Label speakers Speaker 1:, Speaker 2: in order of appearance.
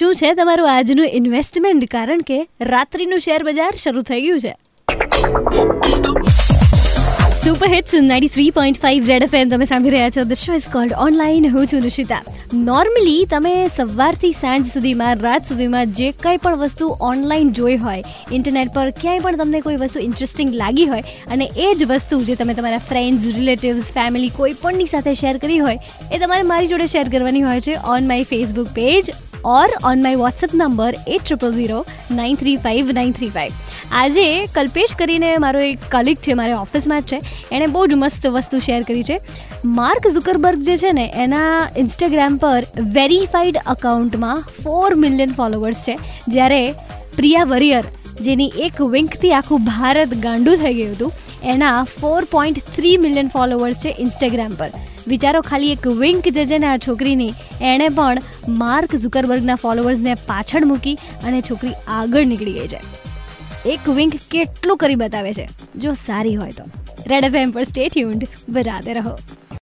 Speaker 1: શું છે તમારું આજનું ઇન્વેસ્ટમેન્ટ કારણ કે રાત્રિનું શેર બજાર શરૂ થઈ ગયું છે. Super hits ninety three point five red FM તમે સાંભળી રહ્યા છો the show is called online હું છું નુશિતા નોર્મલી તમે સવારથી સાંજ સુધીમાં, રાત સુધીમાં જે કંઈ પણ વસ્તુ ઓનલાઈન જોઈ હોય ઇન્ટરનેટ પર ક્યાંય પણ તમને કોઈ વસ્તુ ઇન્ટરેસ્ટિંગ લાગી હોય, અને એ જ વસ્તુ જે તમે તમારા ફ્રેન્ડ્સ રિલેટિવ્સ ફેમિલી કોઈ પણની સાથે શેર કરી હોય, એ તમારે મારી જોડે શેર કરવાની હોય છે on my Facebook page or on my WhatsApp number 8000 935 935. આજે કલ્પેશ કરીને મારો એક કલિક છે, મારે ઓફિસમાં જ છે. એણે બહુ જ મસ્ત વસ્તુ શેર કરી છે. માર્ક ઝુકરબર્ગ જે છે ને, એના ઇન્સ્ટાગ્રામ પર વેરીફાઈડ અકાઉન્ટમાં ફોર મિલિયન ફોલોવર્સ છે. જ્યારે પ્રિયા વરિયર, જેની એક વિંકથી આખું ભારત ગાંડું થઈ ગયું હતું, એના four point three million followers છે ઇન્સ્ટાગ્રામ પર. વિચારો, ખાલી એક વિંક જે છે ને આ છોકરીની, એણે પણ માર્ક ઝુકરબર્ગના ફોલોવર્સને પાછળ મૂકી અને છોકરી આગળ નીકળી ગઈ છે. એક વિંક કેટલું કરી બતાવે છે? જો સારી હોય તો. રેડ એફ એમ પર સ્ટે ટ્યુન્ડ બરાતે રહો.